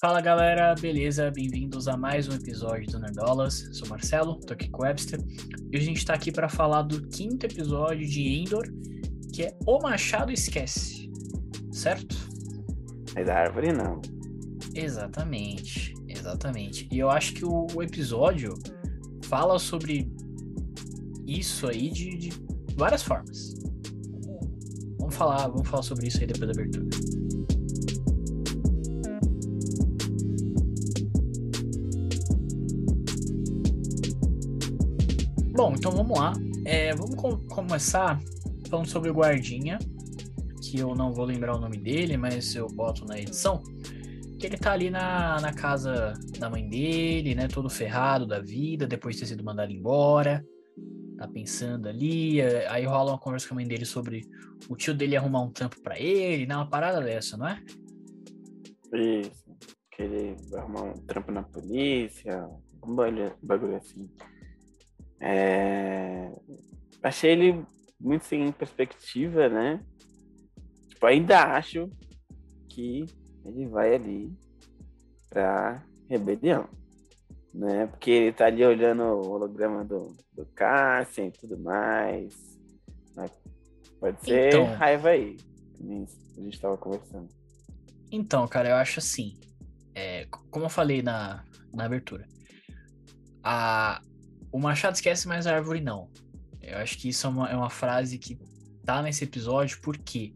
Fala galera, beleza? Bem-vindos a mais um episódio do Nerdolas. Sou Marcelo, tô aqui com o Webster e a gente tá aqui para falar do quinto episódio de Endor, que é O Machado Esquece, certo? É da árvore, não. Exatamente, exatamente. E eu acho que o, o episódio fala sobre isso aí de, de várias formas. Vamos falar, vamos falar sobre isso aí depois da abertura. Bom, então vamos lá. É, vamos com começar falando sobre o guardinha, que eu não vou lembrar o nome dele, mas eu boto na edição. Que ele tá ali na, na casa da mãe dele, né? Todo ferrado da vida, depois de ter sido mandado embora. Tá pensando ali. É, aí rola uma conversa com a mãe dele sobre o tio dele arrumar um trampo para ele, né? Uma parada dessa, não é? Isso. Que ele arrumar um trampo na polícia, um bagulho assim. É... Achei ele muito sem perspectiva, né? Tipo, ainda acho que ele vai ali pra rebelião, né? Porque ele tá ali olhando o holograma do, do Cassian e tudo mais. Mas pode ser Então. raiva aí, a gente tava conversando. Então, cara, eu acho assim. é, como eu falei na, na abertura, a, o Machado esquece, mas a árvore não. Eu acho que isso é uma, é uma frase que tá nesse episódio porque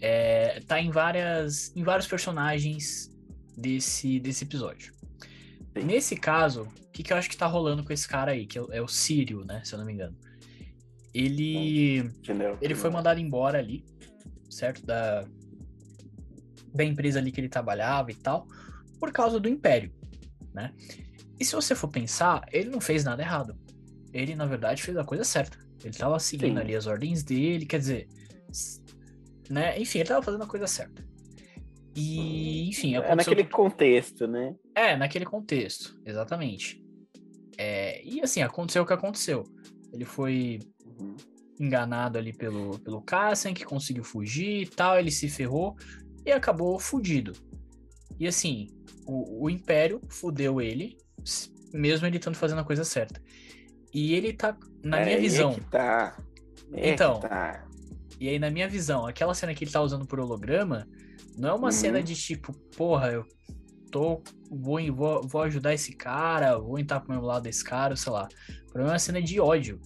é, tá em, várias, em vários personagens desse, desse episódio. Sim. Nesse caso, o que, que eu acho que tá rolando com esse cara aí, que é, o- é o Sírio, né? Se eu não me engano. Ele. Entendeu? Ele foi mandado embora ali, certo? Da, da empresa ali que ele trabalhava e tal, por causa do Império, né? E se você for pensar, ele não fez nada errado. Ele, na verdade, fez a coisa certa. Ele tava seguindo Sim. ali as ordens dele, quer dizer, né? Enfim, ele tava fazendo a coisa certa. E, enfim, É naquele contexto, né? é, naquele contexto, exatamente. É, e assim, aconteceu o que aconteceu. Ele foi Uhum. enganado ali pelo, pelo Cassian, que conseguiu fugir e tal, ele se ferrou e acabou fudido. E assim, o, o Império fudeu ele, mesmo ele estando fazendo a coisa certa. E ele tá, na É, minha visão, É que tá. É que Então, tá. e aí na minha visão, aquela cena que ele tá usando por holograma, não é uma Uhum. cena de tipo, porra, eu tô, vou, vou, vou ajudar esse cara, vou entrar pro mesmo lado desse cara, sei lá. Pra mim é uma cena de ódio.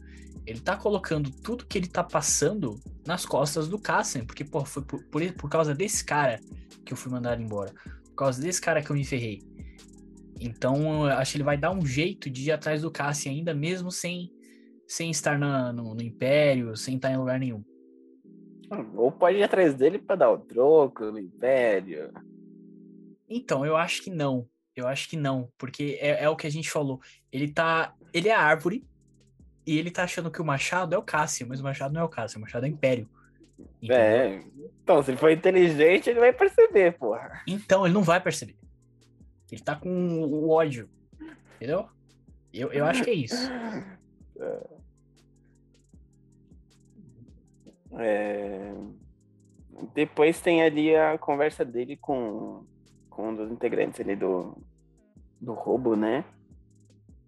Ele tá colocando tudo que ele tá passando nas costas do Cassian, porque, pô, foi por, por, por causa desse cara que eu fui mandado embora. Por causa desse cara que eu me ferrei. Então, eu acho que ele vai dar um jeito de ir atrás do Cassian ainda, mesmo sem, sem estar na- no, no Império, sem estar em lugar nenhum. Ou pode ir atrás dele pra dar o troco no Império. Então, eu acho que não. Eu acho que não, porque é, é o que a gente falou. Ele tá. Ele é a árvore e ele tá achando que o Machado é o Cássio, mas o Machado não é o Cássio, o Machado é o Império. É. Então, se ele for inteligente, ele vai perceber, porra. Então, ele não vai perceber. Ele tá com o ódio. Entendeu? Eu, eu acho que é isso. É, Depois tem ali a conversa dele com, com um dos integrantes ali do, do roubo, né?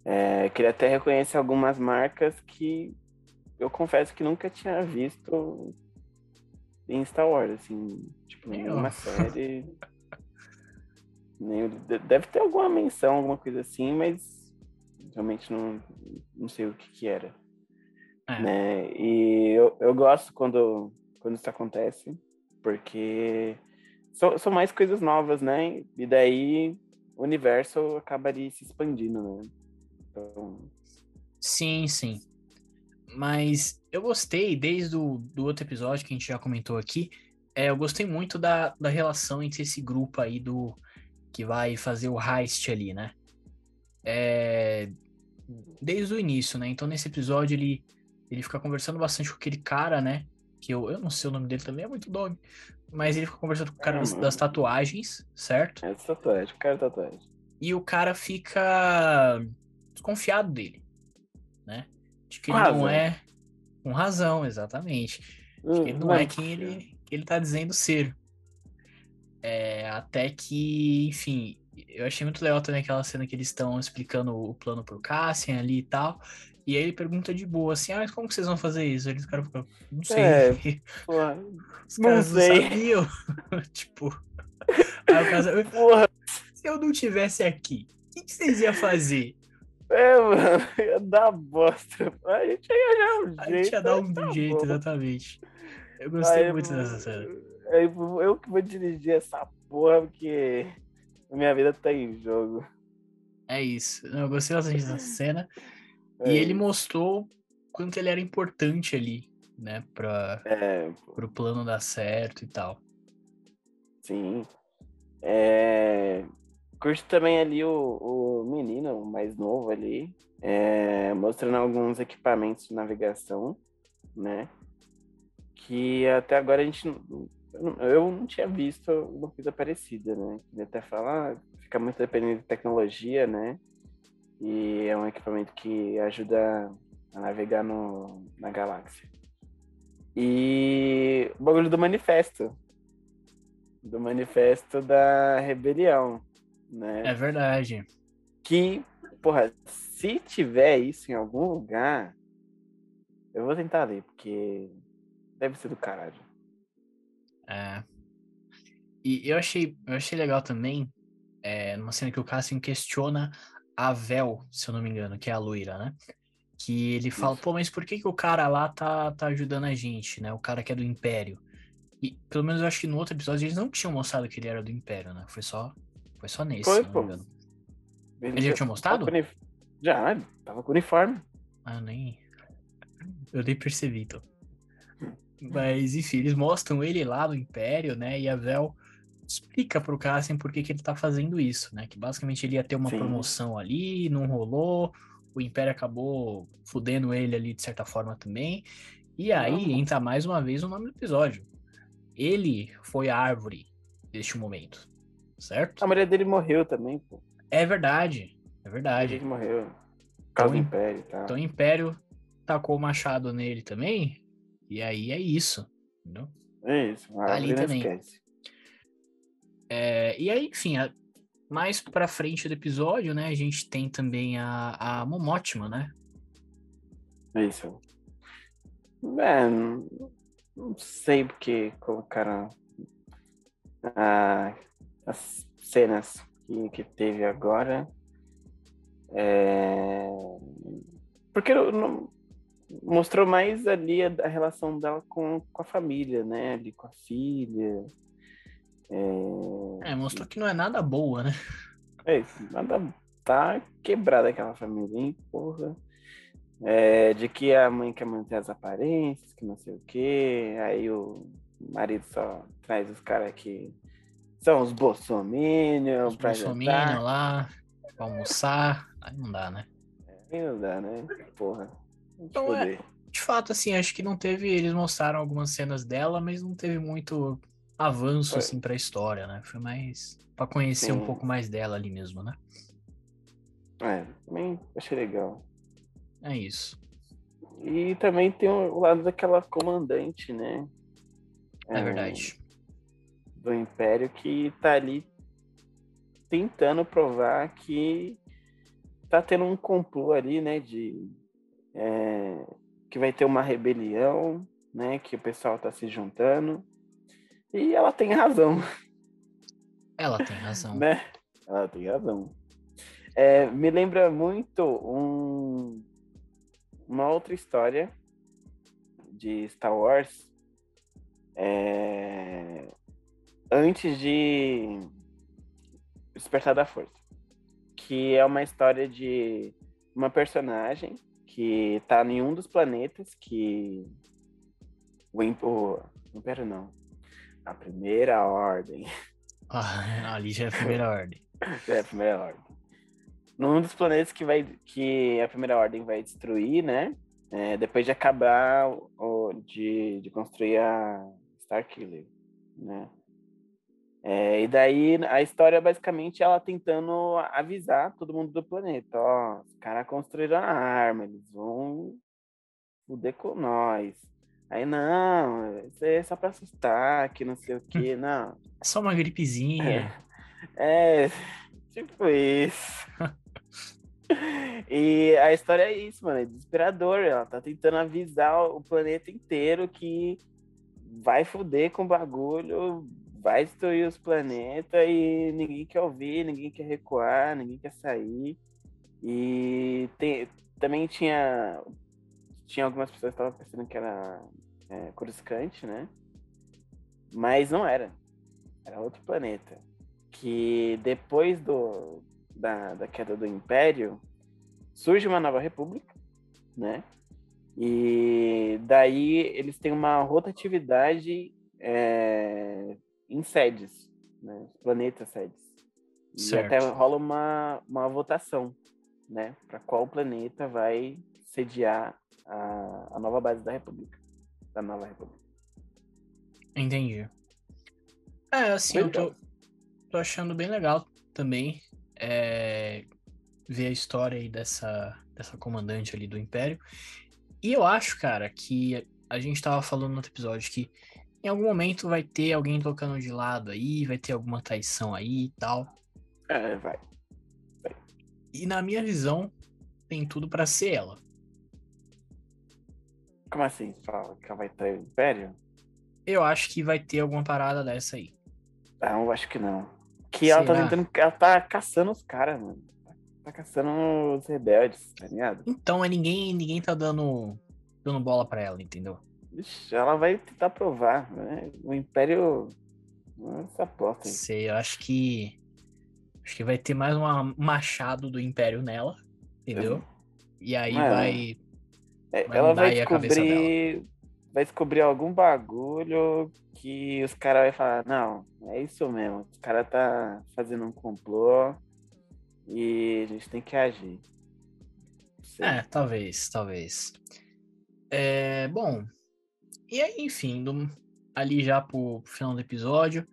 É, que ele até reconhece algumas marcas que eu confesso que nunca tinha visto em Star Wars, assim, tipo, Nem nenhuma série. De- Deve ter alguma menção, alguma coisa assim, mas realmente não, não sei o que que era É. né? E eu, eu gosto quando, quando isso acontece, porque são, são mais coisas novas, né? E daí o universo acaba ali se expandindo, né? Então, Sim, sim. Mas eu gostei, desde o do outro episódio que a gente já comentou aqui, é, eu gostei muito da, da relação entre esse grupo aí do que vai fazer o heist ali, né? É, desde o início, né? Então nesse episódio ele, ele fica conversando bastante com aquele cara, né? Que eu, eu não sei o nome dele também, é muito nome. Mas ele fica conversando com o cara das, das tatuagens, certo? é tatuagem, cara tatuagem. E o cara fica desconfiado dele, né? De que Com ele não é. Com razão, exatamente. De que ele não é quem ele, que ele tá dizendo ser. É, até que, enfim, eu achei muito legal também aquela cena que eles estão explicando o plano pro Cassian ali e tal. E aí ele pergunta de boa, assim, ah, mas como que vocês vão fazer isso? Aí os caras ficam, não sei. É, Porra, Os não caras não, sei. sabiam. tipo. Aí o cara, porra. se eu não tivesse aqui, o que, que vocês iam fazer? É, mano, ia dar bosta. A gente ia achar um A jeito. gente ia dar um tá jeito, bom. exatamente. Eu gostei Aí, muito mano, dessa cena. Aí, eu que vou dirigir essa porra, porque minha vida tá em jogo. É isso. Eu gostei bastante dessa cena. É e ele mostrou quanto ele era importante ali, né? Pra, É, pro plano dar certo e tal. sim. É, curto também ali o, o menino o mais novo ali, é, mostrando alguns equipamentos de navegação, né? Que até agora a gente não, eu não- tinha visto uma coisa parecida, né? Ele até fala, ah, fica muito dependendo de tecnologia, né? E é um equipamento que ajuda a navegar no, na galáxia. E o bagulho do manifesto. Do manifesto da rebelião, né? É verdade. Que, porra, se tiver isso em algum lugar, eu vou tentar ler, porque deve ser do caralho. É. E eu achei, eu achei legal também, é, numa cena que o Cassian questiona a Vel, se eu não me engano, que é a loira, né? Que ele fala, pô, mas por que, que o cara lá tá, tá ajudando a gente, né? O cara que é do Império. E pelo menos eu acho que no outro episódio eles não tinham mostrado que ele era do Império, né? Foi só, foi só nesse, Foi, pô. engano. Ele já tinha mostrado? unif- Já, ele tava com uniforme. Ah, nem. Eu nem percebi, então. Mas, enfim, eles mostram ele lá no Império, né? E a Vel explica pro Cassian por que, que ele tá fazendo isso, né? Que basicamente ele ia ter uma Sim. promoção ali, não rolou. O Império acabou fudendo ele ali de certa forma também. E aí Não. entra mais uma vez o nome do episódio. Ele foi a árvore deste momento, certo? A mulher dele morreu também, pô. É verdade, é verdade. gente morreu. Por causa do Então, Império e tal. Então o Império tacou o machado nele também. E aí é isso. Entendeu? É isso. Tá ali também. esquece. É, e aí, enfim, a- mais pra frente do episódio, né? A gente tem também a, a Momotima, né? É isso. É, não, não sei porque colocaram a- as cenas que, que teve agora. É, porque não- mostrou mais ali a, a relação dela com, com a família, né? Ali com a filha. É, É, mostrou que não é nada boa, né? é isso, nada tá quebrada aquela família, hein, porra. É, de que a mãe quer manter as aparências, que não sei o quê, aí o marido só traz os caras que são os bolsominions Os bolsominion lá, pra almoçar. Aí não dá, né? Aí não dá, né? Porra. Então é-. De fato, assim, acho que não teve. Eles mostraram algumas cenas dela, mas não teve muito avanço, Foi. assim, pra história, né? Foi mais pra conhecer um Sim. pouco mais dela ali mesmo, né? É, também achei legal. É isso. E também tem o lado daquela comandante, né? É verdade. do Império que tá ali tentando provar que tá tendo um complô ali, né? De é, que vai ter uma rebelião, né? Que o pessoal tá se juntando. E ela tem razão, Ela tem razão. né? Ela tem razão. É, me lembra muito um, uma outra história de Star Wars. é, antes de Despertar da Força. Que é uma história de uma personagem que tá em um dos planetas que. O, Im- o Império não. A Primeira Ordem. Ah, ali já é a primeira ordem. É, a primeira ordem. Num dos planetas que vai que a primeira ordem vai destruir, né? É, depois de acabar o- de, de construir a Starkiller, né? É, e daí a história é basicamente ela tentando avisar todo mundo do planeta, ó, os caras construíram a arma, eles vão fuder com nós. Aí não, isso aí é só pra assustar, que não sei o que, não. É só uma gripezinha. É, Tipo isso. e a história é isso, mano. É desesperador. Ela tá tentando avisar o planeta inteiro que vai foder com o bagulho, vai destruir os planetas e ninguém quer ouvir, ninguém quer recuar, ninguém quer sair. E tem, também tinha tinha algumas pessoas que estavam pensando que era é, Coruscante, né? Mas não era. Era outro planeta. Que depois do, da, da queda do Império, surge uma nova república, né? E daí eles têm uma rotatividade é, em sedes, né? Planetas sedes. E certo. até rola uma, uma votação, né? Para qual planeta vai sediar a, a nova base da República. Da nova República. Entendi. É, assim, eu tô, tô achando bem legal também é, ver a história aí dessa, dessa comandante ali do Império. E eu acho, cara, que a gente tava falando no outro episódio que em algum momento vai ter alguém tocando de lado aí, vai ter alguma traição aí e tal. É, vai. vai. E na minha visão, tem tudo para ser ela. Como assim? Fala que ela vai trair o Império? Eu acho que vai ter alguma parada dessa aí. Não, eu acho que não. Que ela tá tentando. Ela tá caçando os caras, mano. Tá caçando os rebeldes, tá ligado? Então, mas ninguém, ninguém tá dando, dando bola pra ela, entendeu? Ela vai tentar provar, né? O Império. Essa porta aí. Sei, eu acho que. Acho que vai ter mais um machado do Império nela, entendeu? E aí vai. É, vai ela vai descobrir. Vai descobrir algum bagulho que os caras vão falar, não, é isso mesmo. Os caras tá fazendo um complô e a gente tem que agir. Sim. É, talvez, talvez. É, bom, e aí, enfim, do, ali já pro final do episódio,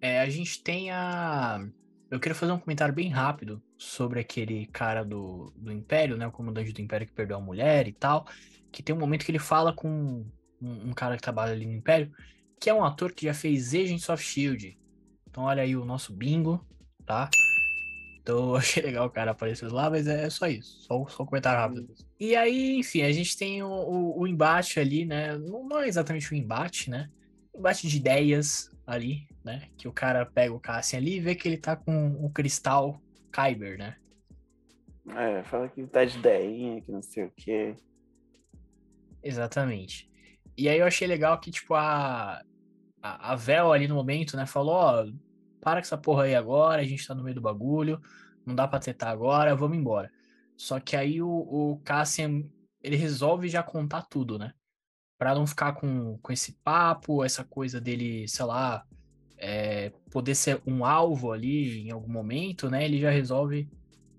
é, a gente tem a. Eu queria fazer um comentário bem rápido sobre aquele cara do, do Império, né? O comandante do Império que perdeu a mulher e tal. Que tem um momento que ele fala com um, um cara que trabalha ali no Império, que é um ator que já fez Agents of Shield. Então olha aí o nosso bingo, tá? Então achei legal o cara aparecer lá, mas é só isso. Só, só um comentário rápido. E aí, enfim, a gente tem o, o, o embate ali, né? Não, não, é exatamente um embate, né? Embate de ideias ali, né? Que o cara pega o Cassian ali e vê que ele tá com o cristal Kyber, né? É, fala que tá de ideinha, que não sei o quê. Exatamente. E aí eu achei legal que, tipo, a, a, a Vel ali no momento, né, falou, ó, para com essa porra aí agora, a gente tá no meio do bagulho, não dá pra tretar agora, vamos embora. Só que aí o, o Cassian, ele resolve já contar tudo, né? Pra não ficar com, com esse papo, essa coisa dele, sei lá, é, poder ser um alvo ali em algum momento, né? Ele já resolve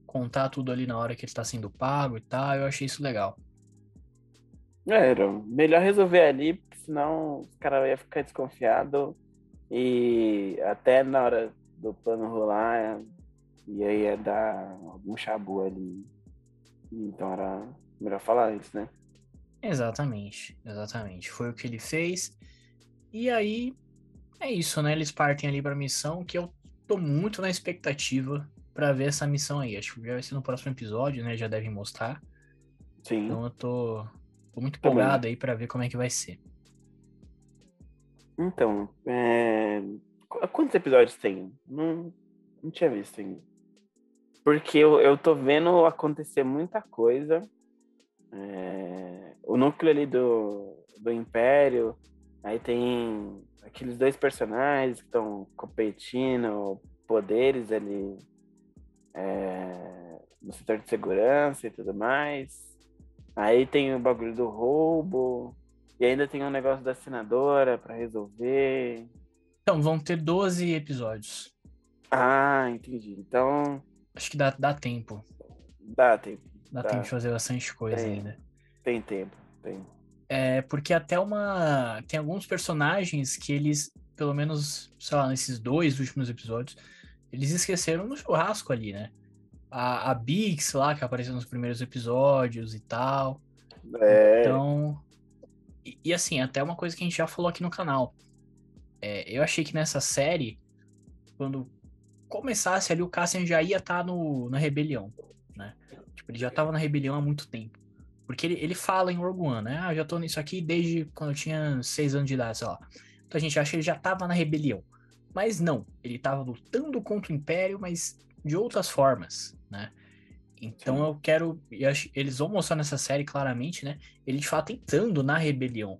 contar tudo ali na hora que ele tá sendo pago e tal. Eu achei isso legal. É, era melhor resolver ali, senão os caras iam ficar desconfiados e até na hora do plano rolar, e aí ia dar algum chabu ali. Então era melhor falar isso, né? Exatamente, exatamente. Foi o que ele fez. E aí é isso, né? Eles partem ali pra missão que eu tô muito na expectativa para ver essa missão aí. Acho que já vai ser no próximo episódio, né? Já devem mostrar. Sim. Então eu tô, tô muito empolgado aí para ver como é que vai ser. Então, é... quantos episódios tem? Não, não tinha visto ainda. Porque eu, eu tô vendo acontecer muita coisa. É... O núcleo ali do, do Império, aí tem aqueles dois personagens que estão competindo poderes ali é... no setor de segurança e tudo mais. Aí tem o bagulho do roubo. E ainda tem um negócio da senadora para resolver. Então, vão ter 12 episódios. Ah, entendi. Então. Acho que dá, dá tempo. Dá tempo. Dá, dá. tempo de fazer bastante coisa tem, ainda. Tem tempo, tem. É, porque até uma. Tem alguns personagens que eles, pelo menos, sei lá, nesses dois últimos episódios, eles esqueceram no churrasco ali, né? A, a Bix lá, que apareceu nos primeiros episódios e tal. É. Então, e, assim, até uma coisa que a gente já falou aqui no canal. É, eu achei que nessa série, quando começasse ali, o Cassian já ia estar tá no, na rebelião, né? Tipo, ele já tava na rebelião há muito tempo. Porque ele, ele fala em Rogue One, né? Ah, eu já tô nisso aqui desde quando eu tinha seis anos de idade, sei lá. Então a gente acha que ele já tava na rebelião. Mas não, ele tava lutando contra o Império, mas de outras formas, né? Então eu quero. Eles vão mostrar nessa série claramente, né? Ele de fato entrando na rebelião.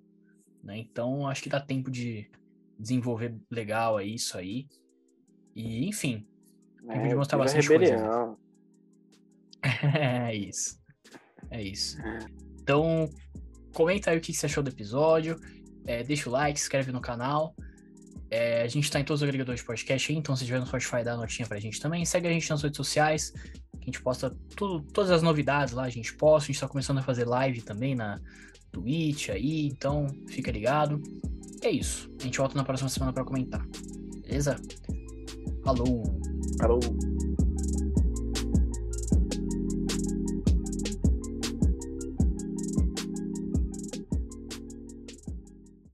Né? Então acho que dá tempo de desenvolver legal isso aí. E, enfim. É, de mostrar bastante rebelião. coisa. Né? é isso. É isso. Então, comenta aí o que você achou do episódio. É, deixa o like, se inscreve no canal. É, a gente tá em todos os agregadores de podcast aí, então se tiver no Spotify, dá notinha pra gente também. Segue a gente nas redes sociais, a gente posta tudo, todas as novidades lá, a gente posta. A gente tá começando a fazer live também na Twitch aí, então fica ligado. É isso. A gente volta na próxima semana para comentar. Beleza? Falou! Falou!